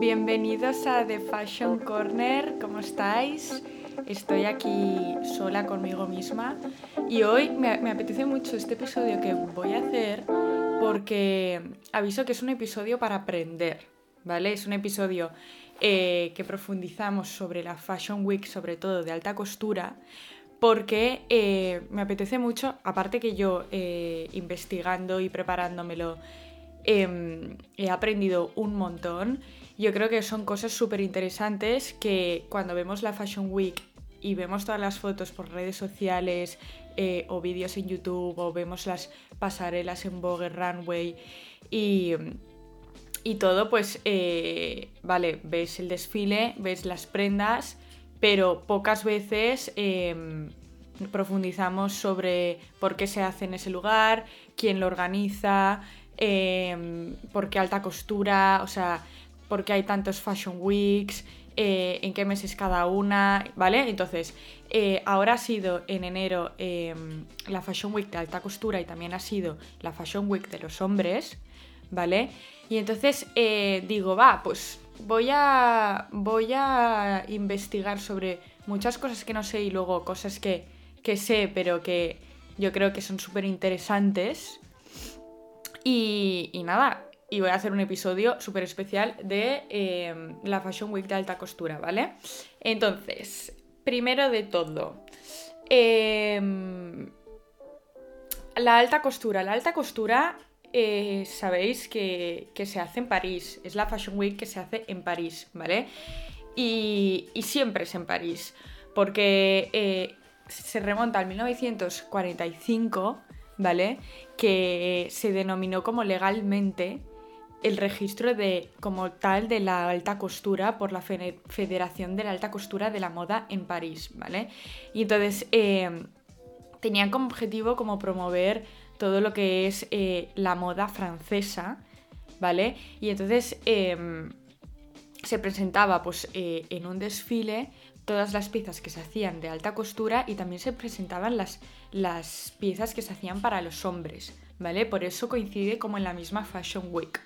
bienvenidos a The Fashion Corner, ¿cómo estáis? Estoy aquí sola conmigo misma y hoy me, apetece mucho este episodio que voy a hacer porque aviso que es un episodio para aprender, ¿vale? Es un episodio eh, que profundizamos sobre la Fashion Week, sobre todo de alta costura, porque eh, me apetece mucho, aparte que yo eh, investigando y preparándomelo em, he aprendido un montón. Yo creo que son cosas súper interesantes que cuando vemos la Fashion Week y vemos todas las fotos por redes sociales eh, o vídeos en YouTube o vemos las pasarelas en Vogue Runway y, y todo, pues eh, vale, ves el desfile, ves las prendas, pero pocas veces em, profundizamos sobre por qué se hace en ese lugar, quién lo organiza, em, por qué alta costura, o sea, por qué hay tantos Fashion Weeks, eh, en qué meses cada una, ¿vale? Entonces, eh, ahora ha sido en enero em, la Fashion Week de alta costura y también ha sido la Fashion Week de los hombres, ¿vale? Y entonces eh, digo, va, pues voy a, voy a investigar sobre muchas cosas que no sé y luego cosas que, que sé, pero que yo creo que son súper interesantes. Y, y nada, y voy a hacer un episodio súper especial de em, la Fashion Week de alta costura, ¿vale? Entonces, primero de todo, em, la alta costura. La alta costura, eh, sabéis que, se hace en París, es la Fashion Week que se hace en París, ¿vale? Y, siempre es en París, porque eh, se remonta al 1945, ¿vale? Que se denominó como legalmente el registro de como tal de la alta costura por la Federación de la Alta Costura de la Moda en París, ¿vale? Y entonces eh, tenían como objetivo como promover todo lo que es eh, la moda francesa, ¿vale? Y entonces em, se presentaba pues eh, en un desfile todas las piezas que se hacían de alta costura y también se presentaban las, las piezas que se hacían para los hombres, ¿vale? Por eso coincide como en la misma Fashion Week.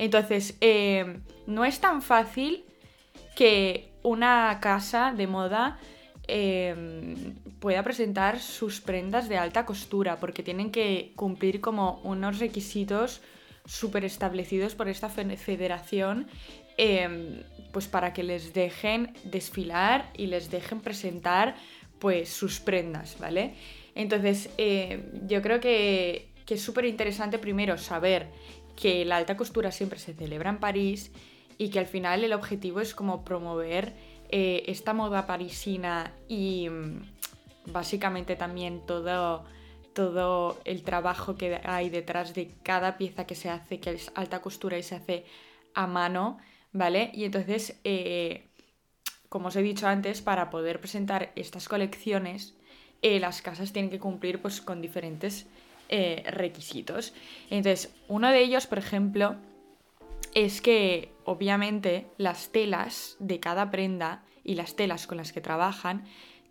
Entonces, eh, no es tan fácil que una casa de moda eh, pueda presentar sus prendas de alta costura, porque tienen que cumplir como unos requisitos súper establecidos por esta federación, eh, pues para que les dejen desfilar y les dejen presentar pues sus prendas, ¿vale? Entonces, yo creo que, que es súper interesante primero saber que la alta costura siempre se celebra en París y que al final el objetivo es como promover eh, esta moda parisina y mm, básicamente también todo, todo el trabajo que hay detrás de cada pieza que se hace, que es alta costura y se hace a mano, ¿vale? Y entonces, eh, como os he dicho antes, para poder presentar estas colecciones, eh, las casas tienen que cumplir pues, con diferentes eh, requisitos. Entonces, uno de ellos, por ejemplo, es que obviamente las telas de cada prenda y las telas con las que trabajan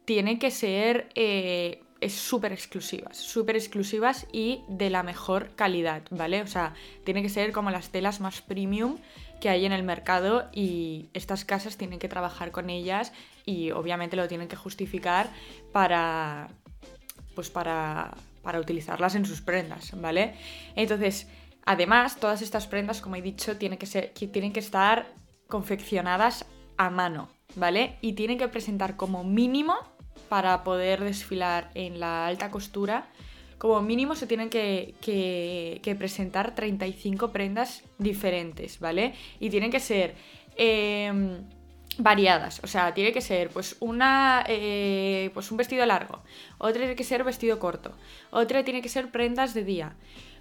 tienen que ser eh, súper exclusivas, súper exclusivas y de la mejor calidad, ¿vale? O sea, tienen que ser como las telas más premium que hay en el mercado y estas casas tienen que trabajar con ellas y obviamente lo tienen que justificar para pues para para utilizarlas en sus prendas, ¿vale? Entonces, además, todas estas prendas, como he dicho, tienen que, ser, tienen que estar confeccionadas a mano, ¿vale? Y tienen que presentar como mínimo, para poder desfilar en la alta costura, como mínimo se tienen que, que, presentar 35 prendas diferentes, ¿vale? Y tienen que ser... Em, variadas. O sea, tiene que ser pues una eh, pues un vestido largo, otra tiene que ser vestido corto, otra tiene que ser prendas de día,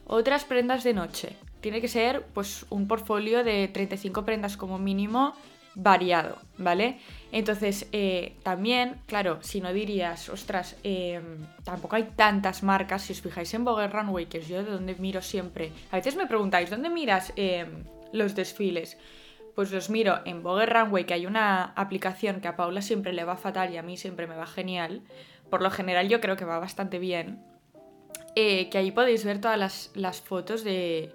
otras prendas de noche. Tiene que ser pues un portfolio de 35 prendas como mínimo variado, ¿vale? Entonces, eh, también, claro, si no dirías, ostras, em, tampoco hay tantas marcas, si os fijáis en Vogue Runway, que es yo de donde miro siempre, a veces me preguntáis, ¿dónde miras em, los desfiles? Pues los miro en Vogue Runway, que hay una aplicación que a Paula siempre le va fatal y a mí siempre me va genial. Por lo general yo creo que va bastante bien. Eh, que ahí podéis ver todas las, fotos de,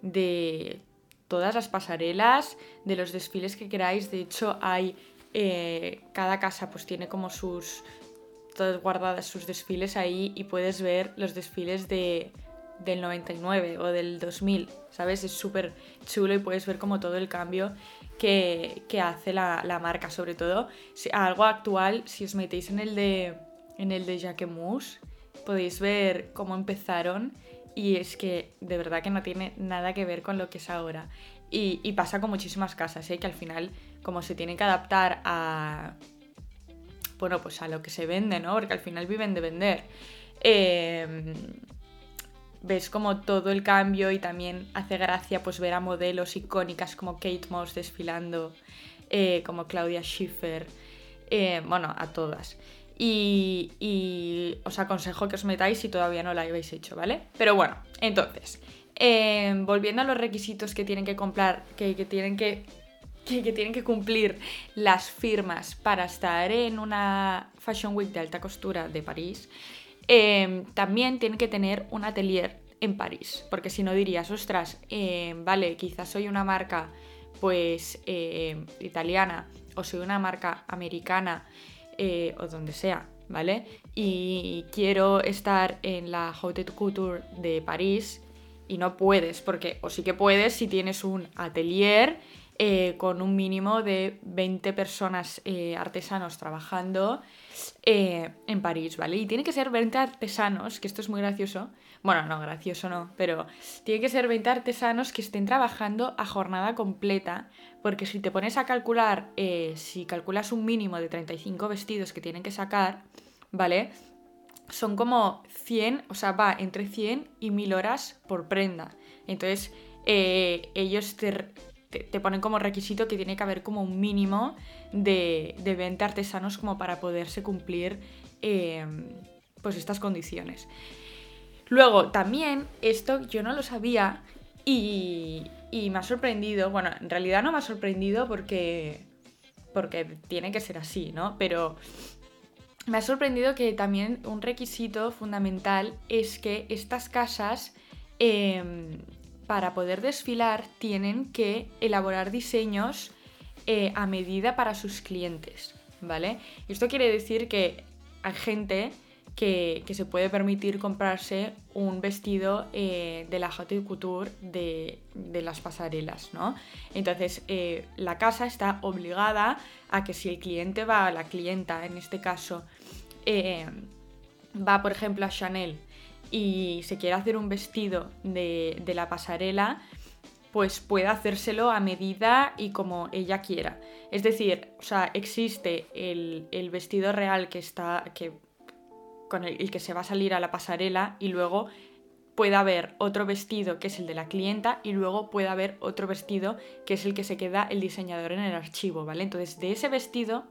de todas las pasarelas de los desfiles que queráis. De hecho, hay eh, cada casa pues tiene como sus todas guardadas sus desfiles ahí y puedes ver los desfiles de, del 99 o del 2000, ¿sabes? Es súper chulo y puedes ver como todo el cambio que, hace la, marca, sobre todo algo actual, si os metéis en el de, en el de Jacquemus, podéis ver cómo empezaron y es que de verdad que no tiene nada que ver con lo que es ahora. Y, pasa con muchísimas casas, ¿eh? que al final, como se tienen que adaptar a. Bueno, pues a lo que se vende, ¿no? Porque al final viven de vender. Em, ves como todo el cambio y también hace gracia pues ver a modelos icónicas como Kate Moss desfilando, eh, como Claudia Schiffer, eh, bueno, a todas. Y, os aconsejo que os metáis si todavía no la habéis hecho, ¿vale? Pero bueno, entonces, em, volviendo a los requisitos que tienen que comprar, que, tienen que, que, tienen que cumplir las firmas para estar en una Fashion Week de alta costura de París, em, también tienen que tener un atelier en París, porque si no dirías, ostras, em, vale, quizás soy una marca pues italiana o soy una marca americana eh, o donde sea, ¿vale? Y quiero estar en la Haute Couture de París y no puedes, porque o sí que puedes si tienes un atelier eh, con un mínimo de 20 personas eh, artesanos trabajando en París, ¿vale? Y tiene que ser 20 artesanos, que esto es muy gracioso. Bueno, no, gracioso no, pero tiene que ser 20 artesanos que estén trabajando a jornada completa porque si te pones a calcular, eh, si calculas un mínimo de 35 vestidos que tienen que sacar, ¿vale? Son como 100, o sea, va entre 100 y 1000 horas por prenda. Entonces, eh, ellos te, ponen como requisito que tiene que haber como un mínimo de, de 20 artesanos como para poderse cumplir em, pues estas condiciones. Luego, también, esto yo no lo sabía y, y me ha sorprendido, bueno, en realidad no me ha sorprendido porque, porque tiene que ser así, ¿no? Pero me ha sorprendido que también un requisito fundamental es que estas casas, em, para poder desfilar, tienen que elaborar diseños eh, a medida para sus clientes, ¿vale? Esto quiere decir que hay gente que, se puede permitir comprarse un vestido eh, de la haute couture de, las pasarelas, ¿no? Entonces, eh, la casa está obligada a que si el cliente va, la clienta en este caso, eh, va, por ejemplo, a Chanel y se quiere hacer un vestido de, la pasarela, pues puede hacérselo a medida y como ella quiera. Es decir, o sea, existe el, el vestido real que está. que con el, que se va a salir a la pasarela y luego puede haber otro vestido que es el de la clienta y luego puede haber otro vestido que es el que se queda el diseñador en el archivo, ¿vale? Entonces de ese vestido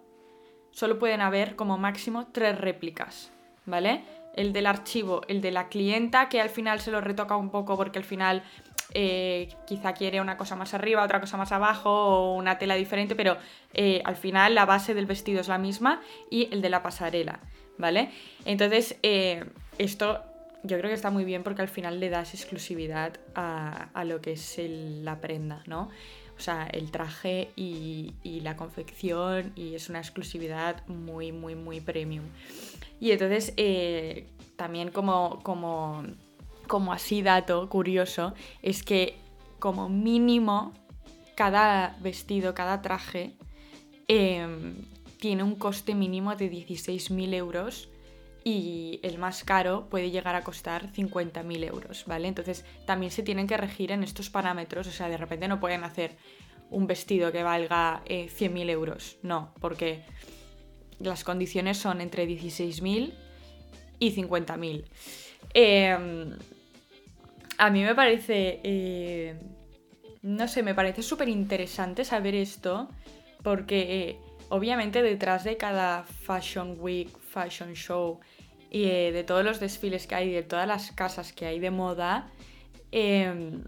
solo pueden haber como máximo tres réplicas, ¿vale? El del archivo, el de la clienta que al final se lo retoca un poco porque al final eh, quizá quiere una cosa más arriba, otra cosa más abajo o una tela diferente, pero eh, al final la base del vestido es la misma y el de la pasarela. ¿Vale? Entonces, eh, esto yo creo que está muy bien porque al final le das exclusividad a, lo que es la prenda, ¿no? O sea, el traje y, la confección y es una exclusividad muy, muy, muy premium. Y entonces, eh, también como, como, como así dato curioso, es que como mínimo cada vestido, cada traje em, tiene un coste mínimo de 16.000 euros y el más caro puede llegar a costar 50.000 euros, ¿vale? Entonces también se tienen que regir en estos parámetros, o sea, de repente no pueden hacer un vestido que valga 100.000 eh, euros, no, porque las condiciones son entre 16.000 y 50.000. Em, a mí me parece, eh, no sé, me parece súper interesante saber esto, porque... Obviamente detrás de cada Fashion Week, Fashion Show y eh, de todos los desfiles que hay, de todas las casas que hay de moda, em,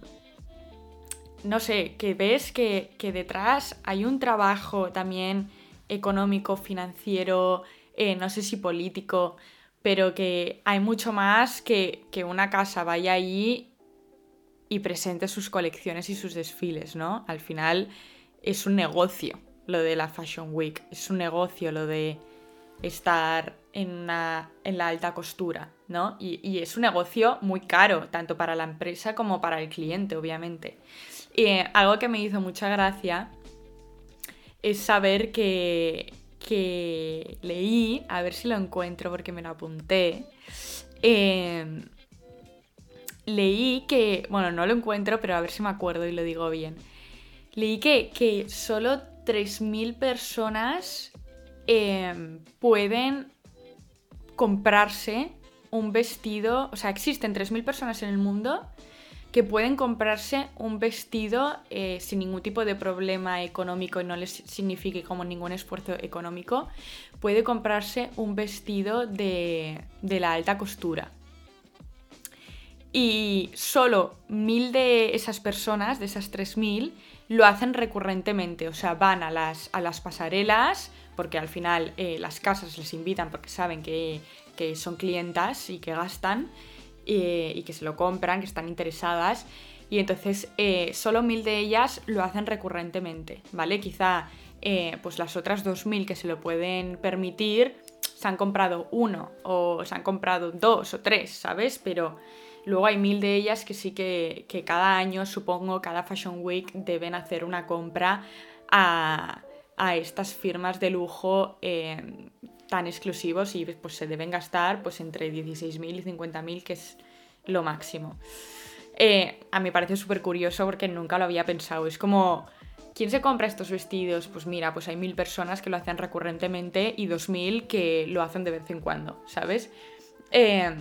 no sé, que ves que, detrás hay un trabajo también económico, financiero, eh, no sé si político, pero que hay mucho más que, que una casa vaya allí y presente sus colecciones y sus desfiles, ¿no? Al final es un negocio lo de la Fashion Week, es un negocio lo de estar en, la alta costura, ¿no? Y, es un negocio muy caro, tanto para la empresa como para el cliente, obviamente. Y eh, algo que me hizo mucha gracia es saber que, que leí, a ver si lo encuentro porque me lo apunté, em, leí que, bueno, no lo encuentro, pero a ver si me acuerdo y lo digo bien. Leí que, que solo 3.000 personas em, pueden comprarse un vestido, o sea, existen 3.000 personas en el mundo que pueden comprarse un vestido eh, sin ningún tipo de problema económico y no les signifique como ningún esfuerzo económico, puede comprarse un vestido de, de la alta costura. Y solo mil de esas personas, de esas 3.000, lo hacen recurrentemente, o sea, van a las, a las pasarelas, porque al final eh, las casas les invitan porque saben que, son clientas y que gastan eh, y que se lo compran, que están interesadas. Y entonces eh, solo mil de ellas lo hacen recurrentemente, ¿vale? Quizá pues las otras dos mil que se lo pueden permitir se han comprado uno o se han comprado dos o tres, ¿sabes? Pero Luego hay mil de ellas que sí que, cada año, supongo, cada Fashion Week deben hacer una compra a, estas firmas de lujo eh, tan exclusivos y pues se deben gastar pues entre 16.000 y 50.000, que es lo máximo. Eh, a mí me parece súper curioso porque nunca lo había pensado. Es como, ¿quién se compra estos vestidos? Pues mira, pues hay mil personas que lo hacen recurrentemente y 2.000 que lo hacen de vez en cuando, ¿sabes? Eh,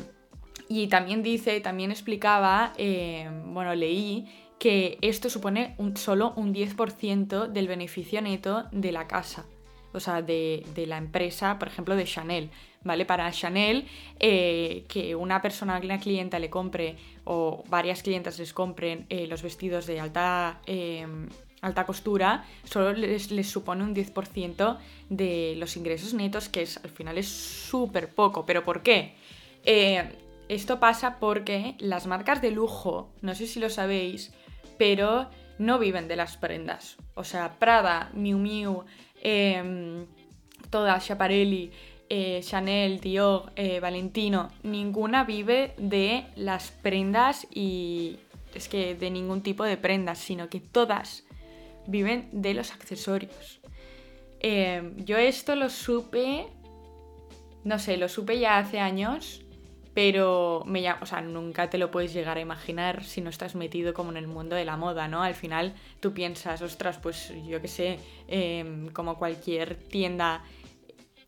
y también dice, también explicaba, eh, bueno, leí que esto supone solo un 10% del beneficio neto de la casa, o sea, de, la empresa, por ejemplo, de Chanel, ¿vale? Para Chanel, eh, que una persona, una clienta le compre o varias clientas les compren eh, los vestidos de alta, alta costura, solo les, les, supone un 10% de los ingresos netos, que es, al final es súper poco. ¿Pero por qué? Esto pasa porque las marcas de lujo, no sé si lo sabéis, pero no viven de las prendas. O sea, Prada, Miu Miu, eh, toda Schiaparelli, eh, Chanel, Dior, eh, Valentino, ninguna vive de las prendas y es que de ningún tipo de prendas, sino que todas viven de los accesorios. Em, yo esto lo supe, no sé, lo supe ya hace años pero me o sea, nunca te lo puedes llegar a imaginar si no estás metido como en el mundo de la moda, ¿no? Al final tú piensas, ostras, pues yo qué sé, em, como cualquier tienda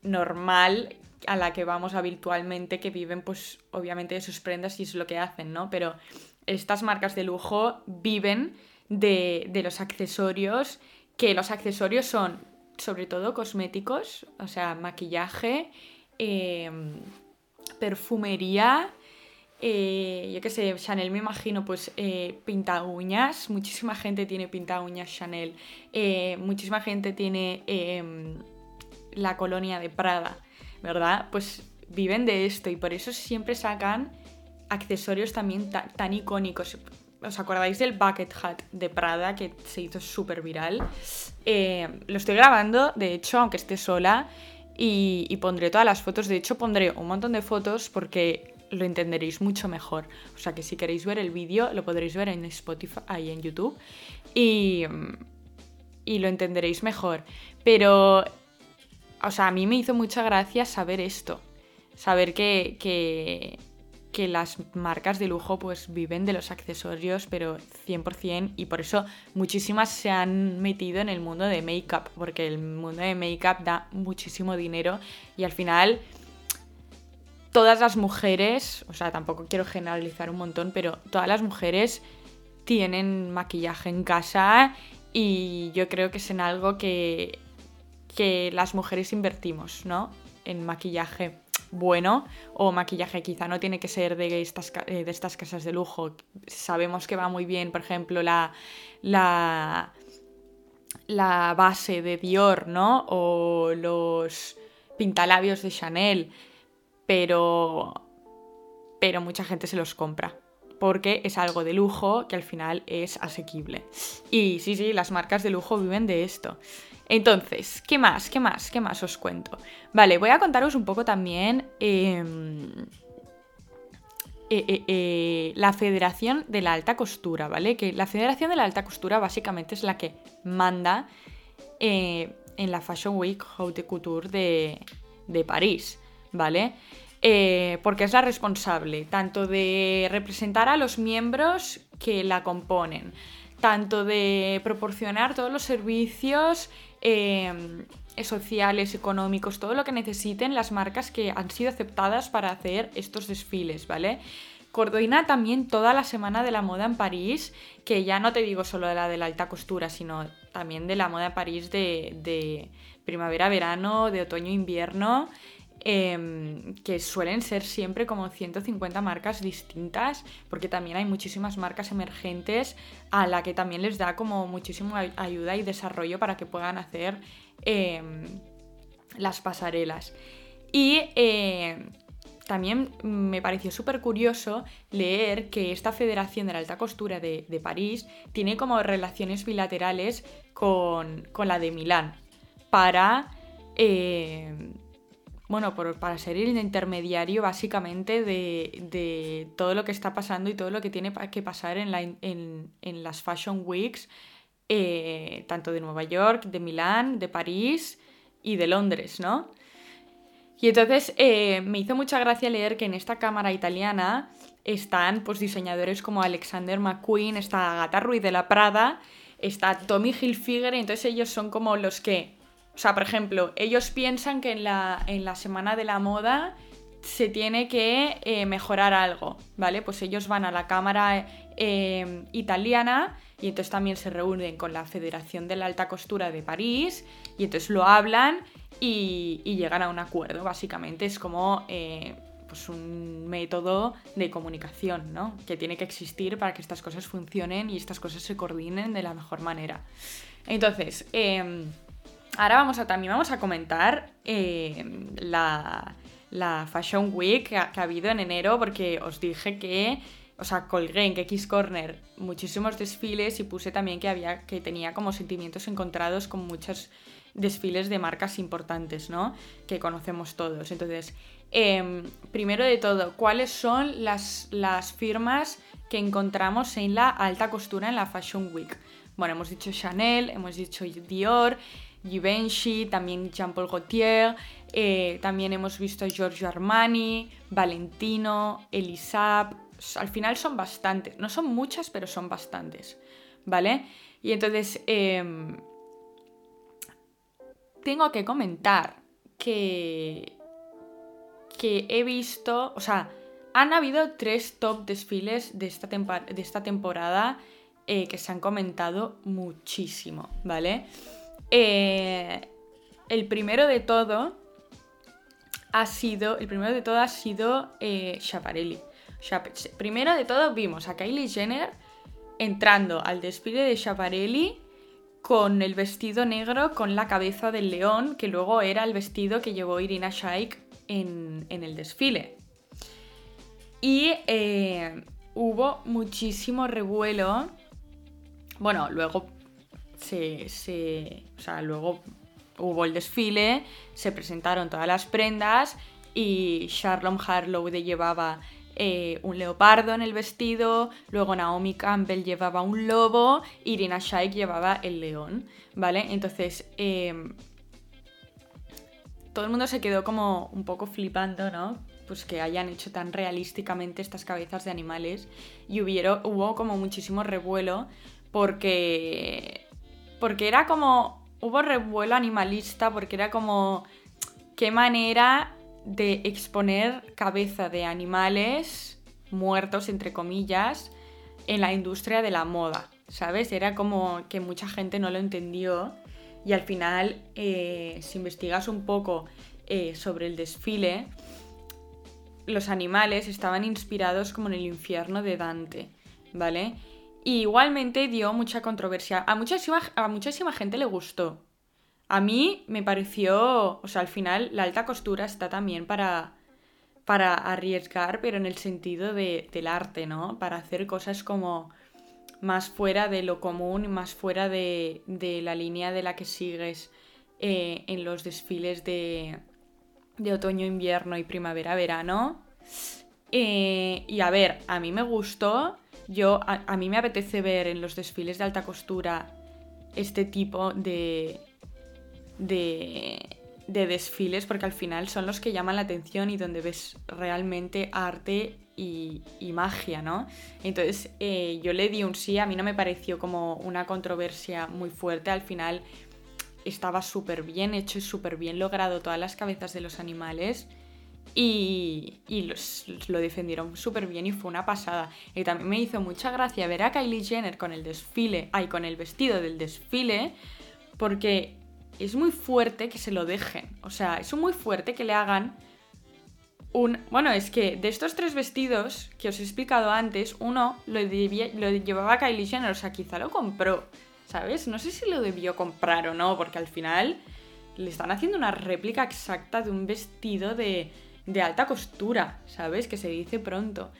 normal a la que vamos habitualmente, que viven pues obviamente de sus prendas y es lo que hacen, ¿no? Pero estas marcas de lujo viven de, de los accesorios, que los accesorios son sobre todo cosméticos, o sea, maquillaje, eh, perfumería, eh, yo qué sé, Chanel me imagino, pues eh, pinta uñas, muchísima gente tiene pinta uñas Chanel, eh, muchísima gente tiene em, la colonia de Prada, ¿verdad? Pues viven de esto y por eso siempre sacan accesorios también tan icónicos. ¿Os acordáis del bucket hat de Prada que se hizo súper viral? lo estoy grabando, de hecho, aunque esté sola, y, pondré todas las fotos. De hecho, pondré un montón de fotos porque lo entenderéis mucho mejor. O sea que si queréis ver el vídeo, lo podréis ver en Spotify y en YouTube. Y, y lo entenderéis mejor. Pero, o sea, a mí me hizo mucha gracia saber esto. Saber que, que que las marcas de lujo pues viven de los accesorios, pero 100% y por eso muchísimas se han metido en el mundo de make-up, porque el mundo de make-up da muchísimo dinero y al final todas las mujeres, o sea, tampoco quiero generalizar un montón, pero todas las mujeres tienen maquillaje en casa y yo creo que es en algo que, que las mujeres invertimos, ¿no? En maquillaje bueno o maquillaje quizá no tiene que ser de estas, eh, de estas casas de lujo. Sabemos que va muy bien, por ejemplo, la, la, la base de Dior, ¿no? O los pintalabios de Chanel, pero, pero mucha gente se los compra. porque es algo de lujo que al final es asequible. Y sí, sí, las marcas de lujo viven de esto. Entonces, ¿qué más? ¿Qué más? ¿Qué más os cuento? Vale, voy a contaros un poco también em, eh, eh, eh, la Federación de la Alta Costura, ¿vale? Que la Federación de la Alta Costura básicamente es la que manda en la Fashion Week Haute Couture de, de París, ¿vale? porque es la responsable tanto de representar a los miembros que la componen, tanto de proporcionar todos los servicios Em, sociales, económicos, todo lo que necesiten las marcas que han sido aceptadas para hacer estos desfiles, ¿vale? Coordina también toda la semana de la moda en París, que ya no te digo solo de la de la alta costura, sino también de la moda en París de, de primavera-verano, de otoño-invierno. Em, que suelen ser siempre como 150 marcas distintas, porque también hay muchísimas marcas emergentes a la que también les da como muchísima ayuda y desarrollo para que puedan hacer em, las pasarelas. Y em, también me pareció súper curioso leer que esta Federación de la Alta Costura de, París tiene como relaciones bilaterales con, con la de Milán para bueno, para ser el intermediario básicamente de, todo lo que está pasando y todo lo que tiene que pasar en, las Fashion Weeks, eh, tanto de Nueva York, de Milán, de París y de Londres, ¿no? Y entonces eh, me hizo mucha gracia leer que en esta cámara italiana están pues, diseñadores como Alexander McQueen, está Agatha Ruiz de la Prada, está Tommy Hilfiger, y entonces ellos son como los que o sea, por ejemplo, ellos piensan que en la, en la semana de la moda se tiene que eh, mejorar algo, ¿vale? Pues ellos van a la Cámara eh, Italiana y entonces también se reúnen con la Federación de la Alta Costura de París y entonces lo hablan y, llegan a un acuerdo, básicamente. Es como eh, pues un método de comunicación, ¿no? Que tiene que existir para que estas cosas funcionen y estas cosas se coordinen de la mejor manera. Entonces, em, ahora vamos a, también vamos a comentar eh, la, Fashion Week que ha, habido en enero, porque os dije que, o sea, colgué en X Corner muchísimos desfiles y puse también que, había, que tenía como sentimientos encontrados con muchos desfiles de marcas importantes, ¿no? Que conocemos todos. Entonces, em, primero de todo, ¿cuáles son las, las firmas que encontramos en la alta costura en la Fashion Week? Bueno, hemos dicho Chanel, hemos dicho Dior, Givenchy, también Jean-Paul Gaultier, eh, también hemos visto Giorgio Armani, Valentino, Elisab, al final son bastantes, no son muchas, pero son bastantes, ¿vale? Y entonces, em, tengo que comentar que, que he visto, o sea, han habido tres top desfiles de esta, de esta temporada eh, que se han comentado muchísimo, ¿vale? Eh, el primero de todo ha sido, el primero de todo ha sido eh, Schiaparelli. primero de todo vimos a Kylie Jenner entrando al desfile de Schiaparelli con el vestido negro con la cabeza del león, que luego era el vestido que llevó Irina Shayk en, el desfile. Y eh, hubo muchísimo revuelo. Bueno, luego se, o sea, luego hubo el desfile, se presentaron todas las prendas y Charlotte Harlow llevaba eh, un leopardo en el vestido, luego Naomi Campbell llevaba un lobo, Irina Shayk llevaba el león, ¿vale? Entonces, em, todo el mundo se quedó como un poco flipando, ¿no? Pues que hayan hecho tan realísticamente estas cabezas de animales y hubo como muchísimo revuelo porque porque era como, hubo revuelo animalista, porque era como, qué manera de exponer cabeza de animales muertos, entre comillas, en la industria de la moda, ¿sabes? Era como que mucha gente no lo entendió y al final, eh, si investigas un poco eh, sobre el desfile, los animales estaban inspirados como en el infierno de Dante, ¿vale? Igualmente dio mucha controversia. A muchísima, gente le gustó. A mí me pareció, o sea, al final la alta costura está también para, para arriesgar, pero en el sentido de, del arte, ¿no? Para hacer cosas como más fuera de lo común, más fuera de, de la línea de la que sigues eh, en los desfiles de, de otoño, invierno y primavera-verano. Eh, y a ver, a mí me gustó, yo, a, mí me apetece ver en los desfiles de alta costura este tipo de, de, de desfiles porque al final son los que llaman la atención y donde ves realmente arte y, magia, ¿no? Entonces eh, yo le di un sí, a mí no me pareció como una controversia muy fuerte, al final estaba súper bien hecho y súper bien logrado todas las cabezas de los animales y, lo defendieron súper bien y fue una pasada. Y también me hizo mucha gracia ver a Kylie Jenner con el desfile, ay, con el vestido del desfile, porque es muy fuerte que se lo dejen. O sea, es muy fuerte que le hagan un... Bueno, es que de estos tres vestidos que os he explicado antes, uno lo, lo llevaba Kylie Jenner, o sea, quizá lo compró, ¿sabes? No sé si lo debió comprar o no, porque al final le están haciendo una réplica exacta de un vestido de, de alta costura, ¿sabes? Que se dice pronto.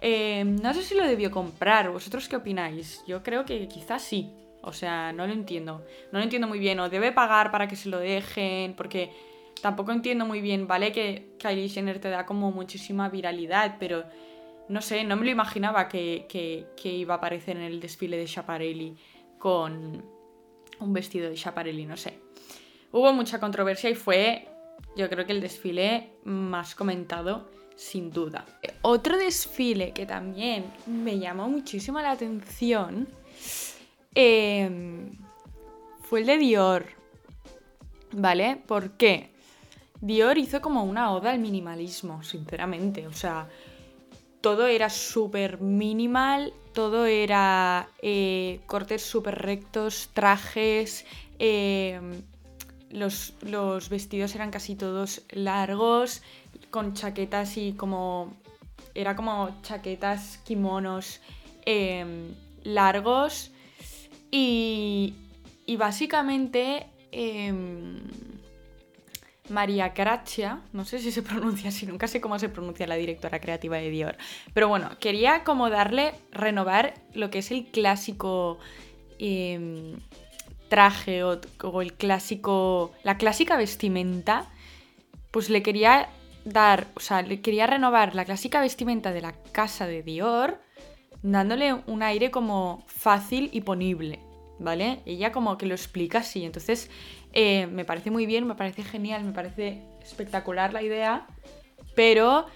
Eh, no sé si lo debió comprar, ¿vosotros qué opináis? Yo creo que quizás sí. O sea, no lo entiendo. No lo entiendo muy bien. O debe pagar para que se lo dejen. Porque tampoco entiendo muy bien. Vale que Kylie Jenner te da como muchísima viralidad. Pero no sé, no me lo imaginaba que, que, iba a aparecer en el desfile de Schiaparelli con un vestido de Schiaparelli. No sé. Hubo mucha controversia y fue, yo creo que el desfile más comentado sin duda. Otro desfile que también me llamó muchísimo la atención Em, fue el de Dior. ¿Vale? ¿Por qué? Dior hizo como una oda al minimalismo, sinceramente. O sea, todo era súper minimal, todo era eh, cortes súper rectos, trajes, em, los, los, vestidos eran casi todos largos, con chaquetas y como... Era como chaquetas, kimonos em, largos. Y, básicamente em, María Craccia, no sé si se pronuncia así, nunca sé cómo se pronuncia la directora creativa de Dior, pero bueno, quería como darle, renovar lo que es el clásico em, traje o, el clásico, la clásica vestimenta, pues le quería dar, o sea, le quería renovar la clásica vestimenta de la casa de Dior dándole un aire como fácil y ponible, ¿vale? Ella como que lo explica así, entonces eh, me parece muy bien, me parece genial, me parece espectacular la idea, pero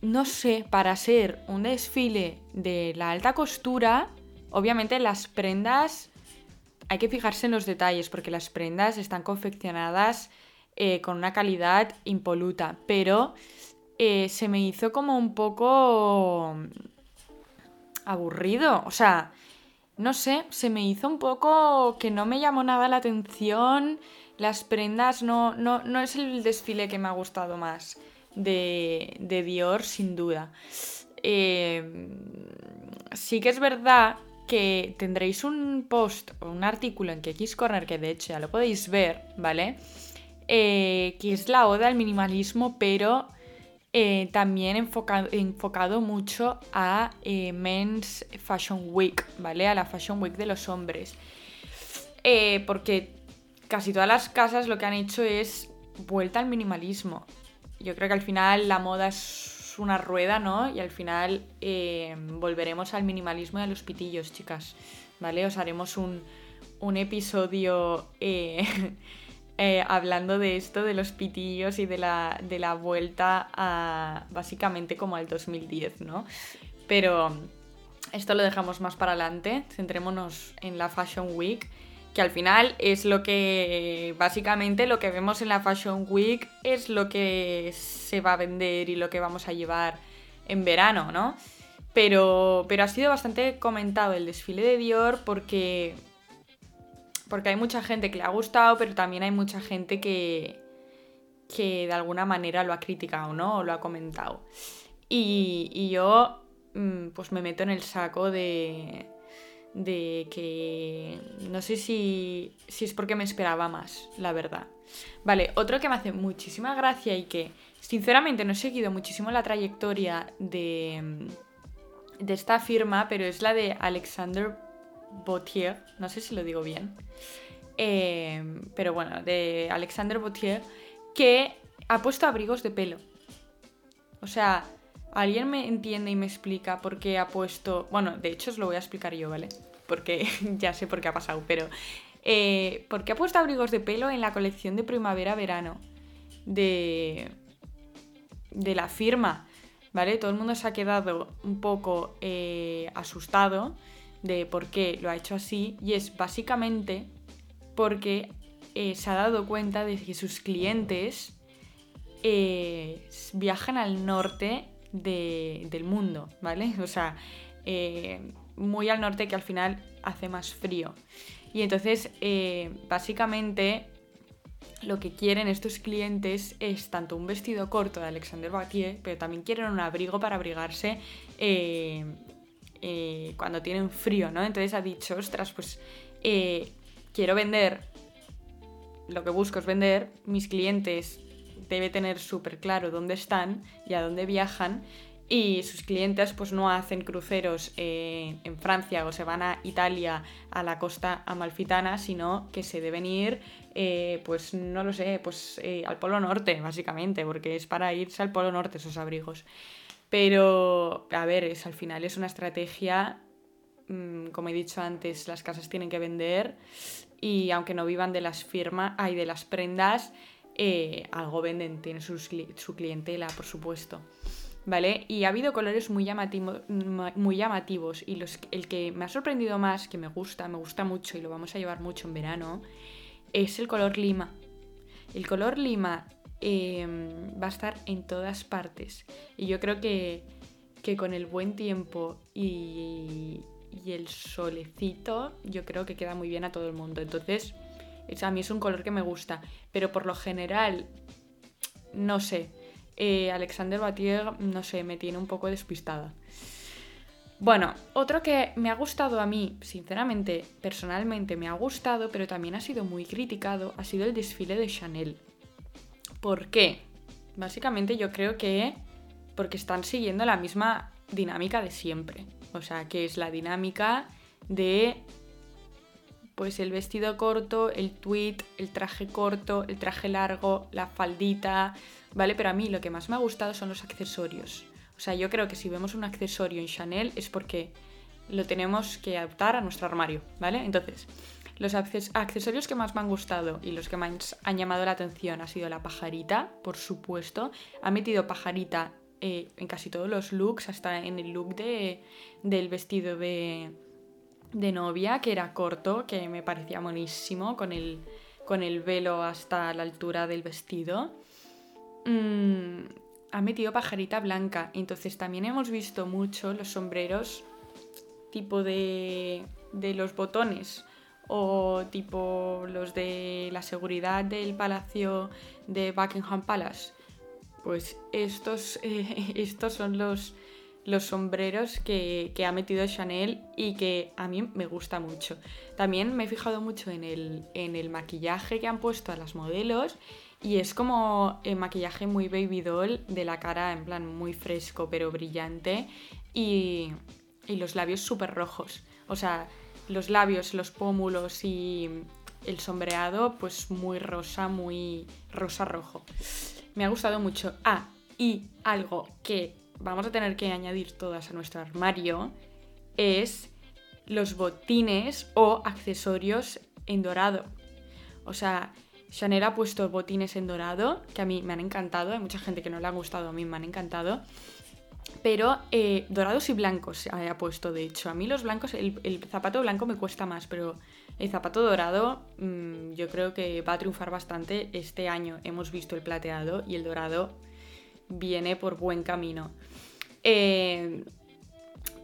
no sé, para ser un desfile de la alta costura, obviamente las prendas hay que fijarse en los detalles porque las prendas están confeccionadas eh, con una calidad impoluta, pero eh, se me hizo como un poco aburrido. O sea, no sé, se me hizo un poco que no me llamó nada la atención. Las prendas no, no, no es el desfile que me ha gustado más de, de Dior, sin duda. Eh, sí que es verdad que tendréis un post o un artículo en KX Corner, que de hecho ya lo podéis ver, ¿vale? Eh, que es la oda al minimalismo, pero eh, también enfocado, mucho a eh, Men's Fashion Week, ¿vale? A la Fashion Week de los hombres. Porque casi todas las casas lo que han hecho es vuelta al minimalismo. Yo creo que al final la moda es una rueda, ¿no? Y al final volveremos al minimalismo y a los pitillos, chicas, ¿vale? Os haremos un, un episodio Eh, hablando de esto, de los pitillos y de la, de la vuelta a básicamente como al 2010, ¿no? Pero esto lo dejamos más para adelante, centrémonos en la Fashion Week, que al final es lo que, básicamente lo que vemos en la Fashion Week es lo que se va a vender y lo que vamos a llevar en verano, ¿no? Pero, pero ha sido bastante comentado el desfile de Dior porque porque hay mucha gente que le ha gustado, pero también hay mucha gente que, que de alguna manera lo ha criticado, ¿no? O lo ha comentado. Y, yo, mm, pues me meto en el saco de, de que no sé si, si es porque me esperaba más, la verdad. Vale, otro que me hace muchísima gracia y que sinceramente no he seguido muchísimo la trayectoria de, de esta firma, pero es la de Alexander Bautier, no sé si lo digo bien, eh, pero bueno, de Alexander Bautier, que ha puesto abrigos de pelo. O sea, ¿alguien me entiende y me explica por qué ha puesto... Bueno, de hecho os lo voy a explicar yo, ¿vale? Porque ya sé por qué ha pasado, pero... Eh, ¿Por qué ha puesto abrigos de pelo en la colección de primavera-verano de, de la firma? ¿Vale? Todo el mundo se ha quedado un poco eh, asustado de por qué lo ha hecho así y es básicamente porque eh, se ha dado cuenta de que sus clientes eh, viajan al norte del mundo, ¿vale? O sea, eh, muy al norte que al final hace más frío. Y entonces, básicamente, lo que quieren estos clientes es tanto un vestido corto de Alexander Batier, pero también quieren un abrigo para abrigarse eh, cuando tienen frío, ¿no? Entonces ha dicho, ostras, pues eh, quiero vender, lo que busco es vender, mis clientes debe tener súper claro dónde están y a dónde viajan y sus clientes pues no hacen cruceros eh, en Francia o se van a Italia a la costa amalfitana, sino que se deben ir, pues no lo sé, pues al Polo Norte, básicamente, porque es para irse al Polo Norte esos abrigos. Pero, a ver, es, al final es una estrategia, mm, como he dicho antes, las casas tienen que vender y aunque no vivan de las firmas, hay de las prendas, eh, algo venden, tiene su, su clientela, por supuesto. ¿Vale? Y ha habido colores muy, muy llamativos y los, el que me ha sorprendido más, que me gusta, me gusta mucho y lo vamos a llevar mucho en verano, es el color lima. El color lima Em, va a estar en todas partes. Y yo creo que, con el buen tiempo y, el solecito, yo creo que queda muy bien a todo el mundo. Entonces, a mí es un color que me gusta. Pero por lo general, no sé. Eh, Alexander Batier, no sé, me tiene un poco despistada. Bueno, otro que me ha gustado a mí, sinceramente, personalmente me ha gustado, pero también ha sido muy criticado, ha sido el desfile de Chanel. ¿Por qué? Básicamente yo creo que porque están siguiendo la misma dinámica de siempre. O sea, que es la dinámica de pues el vestido corto, el tweet, el traje corto, el traje largo, la faldita, ¿vale? Pero a mí lo que más me ha gustado son los accesorios. O sea, yo creo que si vemos un accesorio en Chanel es porque lo tenemos que adaptar a nuestro armario, ¿vale? Entonces, los accesorios que más me han gustado y los que más han llamado la atención ha sido la pajarita, por supuesto. Ha metido pajarita eh, en casi todos los looks, hasta en el look de, del vestido de, de novia, que era corto, que me parecía monísimo, con el, con el velo hasta la altura del vestido. Mm, ha metido pajarita blanca, entonces también hemos visto mucho los sombreros tipo de, de los botones o tipo los de la seguridad del palacio de Buckingham Palace. Pues estos, eh, estos son los, los sombreros que, ha metido Chanel y que a mí me gusta mucho. También me he fijado mucho en el, en el maquillaje que han puesto a las modelos y es como el maquillaje muy baby doll de la cara en plan muy fresco pero brillante y, y los labios súper rojos. O sea, los labios, los pómulos y el sombreado, pues muy rosa, muy rosa rojo. Me ha gustado mucho. Ah, y algo que vamos a tener que añadir todas a nuestro armario es los botines o accesorios en dorado. O sea, Chanel ha puesto botines en dorado, que a mí me han encantado, hay mucha gente que no le ha gustado, a mí me han encantado. Pero eh, dorados y blancos ha puesto, de hecho. A mí los blancos, el, zapato blanco me cuesta más, pero el zapato dorado mm, yo creo que va a triunfar bastante. Este año hemos visto el plateado y el dorado viene por buen camino. Eh,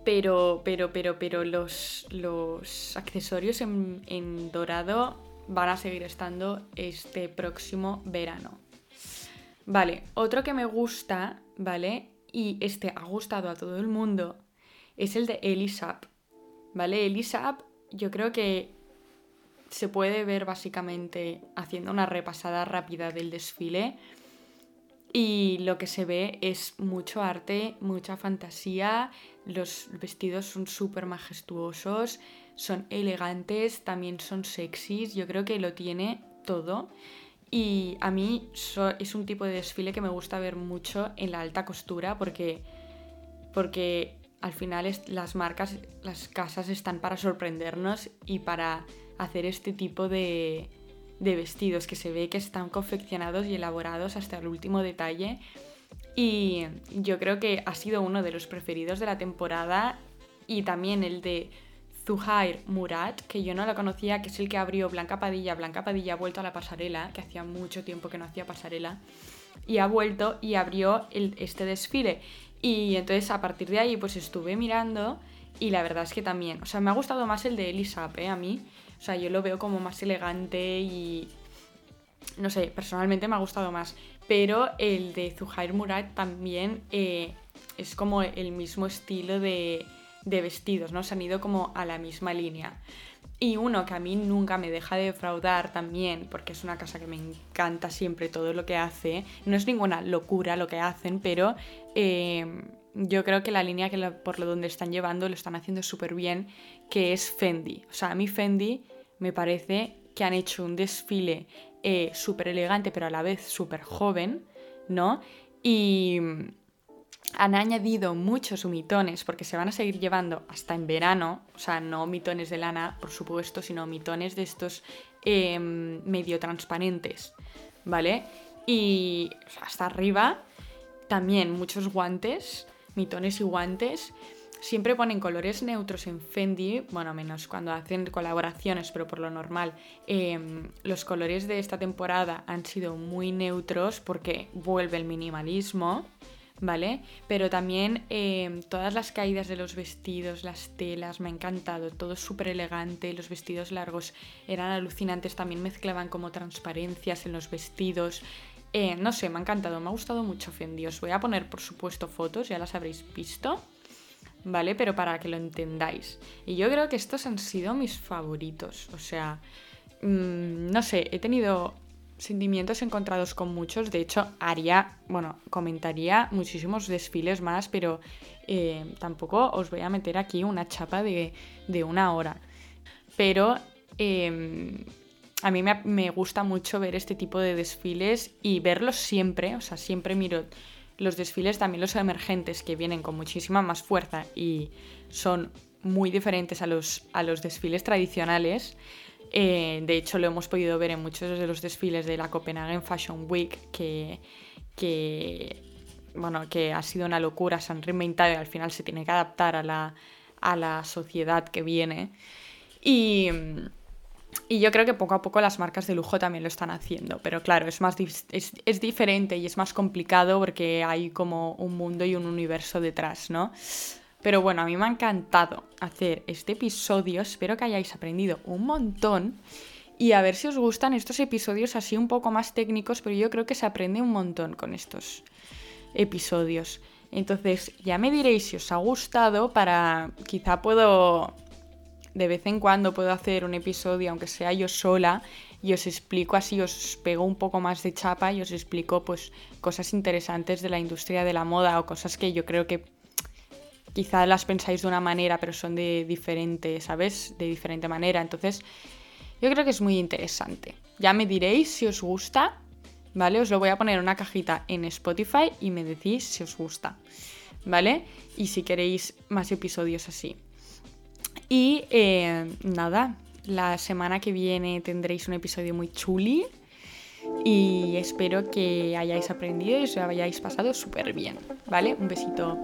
pero, pero, pero, pero los, los accesorios en, en dorado van a seguir estando este próximo verano. Vale, otro que me gusta, ¿vale? y este ha gustado a todo el mundo es el de Elisab. ¿vale? Elisa yo creo que se puede ver básicamente haciendo una repasada rápida del desfile y lo que se ve es mucho arte, mucha fantasía, los vestidos son súper majestuosos, son elegantes, también son sexys, yo creo que lo tiene todo. Y a mí es un tipo de desfile que me gusta ver mucho en la alta costura porque, porque al final las marcas, las casas están para sorprendernos y para hacer este tipo de, de vestidos que se ve que están confeccionados y elaborados hasta el último detalle. Y yo creo que ha sido uno de los preferidos de la temporada y también el de Zuhair Murat, que yo no la conocía, que es el que abrió Blanca Padilla. Blanca Padilla ha vuelto a la pasarela, que hacía mucho tiempo que no hacía pasarela, y ha vuelto y abrió este desfile. Y entonces a partir de ahí pues estuve mirando y la verdad es que también, o sea, me ha gustado más el de Elisab, ¿eh? A mí, o sea, yo lo veo como más elegante y... No sé, personalmente me ha gustado más. Pero el de Zuhair Murat también eh, es como el mismo estilo de de vestidos, ¿no? Se han ido como a la misma línea. Y uno que a mí nunca me deja de defraudar también, porque es una casa que me encanta siempre todo lo que hace. No es ninguna locura lo que hacen, pero eh, yo creo que la línea que por lo donde están llevando lo están haciendo súper bien, que es Fendi. O sea, a mí Fendi me parece que han hecho un desfile eh, súper elegante, pero a la vez súper joven, ¿no? Y han añadido muchos mitones porque se van a seguir llevando hasta en verano, o sea, no mitones de lana, por supuesto, sino mitones de estos em, medio transparentes, ¿vale? Y hasta arriba también muchos guantes, mitones y guantes. Siempre ponen colores neutros en Fendi, bueno, menos cuando hacen colaboraciones, pero por lo normal, em, los colores de esta temporada han sido muy neutros porque vuelve el minimalismo. ¿vale? Pero también eh, todas las caídas de los vestidos, las telas, me ha encantado, todo súper elegante, los vestidos largos eran alucinantes, también mezclaban como transparencias en los vestidos. Eh, no sé, me ha encantado, me ha gustado mucho Fendi. Os voy a poner, por supuesto, fotos, ya las habréis visto, ¿vale? Pero para que lo entendáis. Y yo creo que estos han sido mis favoritos, o sea, mm, no sé, he tenido sentimientos encontrados con muchos. De hecho, haría, bueno, comentaría muchísimos desfiles más, pero eh, tampoco os voy a meter aquí una chapa de, una hora. Pero em, a mí me, me, gusta mucho ver este tipo de desfiles y verlos siempre, o sea, siempre miro los desfiles, también los emergentes, que vienen con muchísima más fuerza y son muy diferentes a los, a los desfiles tradicionales. Eh, de hecho, lo hemos podido ver en muchos de los desfiles de la Copenhagen Fashion Week, que, bueno, que ha sido una locura, se han reinventado y al final se tiene que adaptar a la, sociedad que viene. Y, yo creo que poco a poco las marcas de lujo también lo están haciendo, pero claro, es, más, es diferente y es más complicado porque hay como un mundo y un universo detrás, ¿no? Pero bueno, a mí me ha encantado hacer este episodio, espero que hayáis aprendido un montón y a ver si os gustan estos episodios así un poco más técnicos, pero yo creo que se aprende un montón con estos episodios. Entonces ya me diréis si os ha gustado para quizá puedo de vez en cuando puedo hacer un episodio aunque sea yo sola y os explico así, os pego un poco más de chapa y os explico pues cosas interesantes de la industria de la moda o cosas que yo creo que quizá las pensáis de una manera, pero son de diferente, ¿sabes? De diferente manera. Entonces, yo creo que es muy interesante. Ya me diréis si os gusta, ¿vale? Os lo voy a poner en una cajita en Spotify y me decís si os gusta, ¿vale? Y si queréis más episodios así. Y eh, nada, la semana que viene tendréis un episodio muy chuli. Y espero que hayáis aprendido y os hayáis pasado súper bien, ¿vale? Un besito.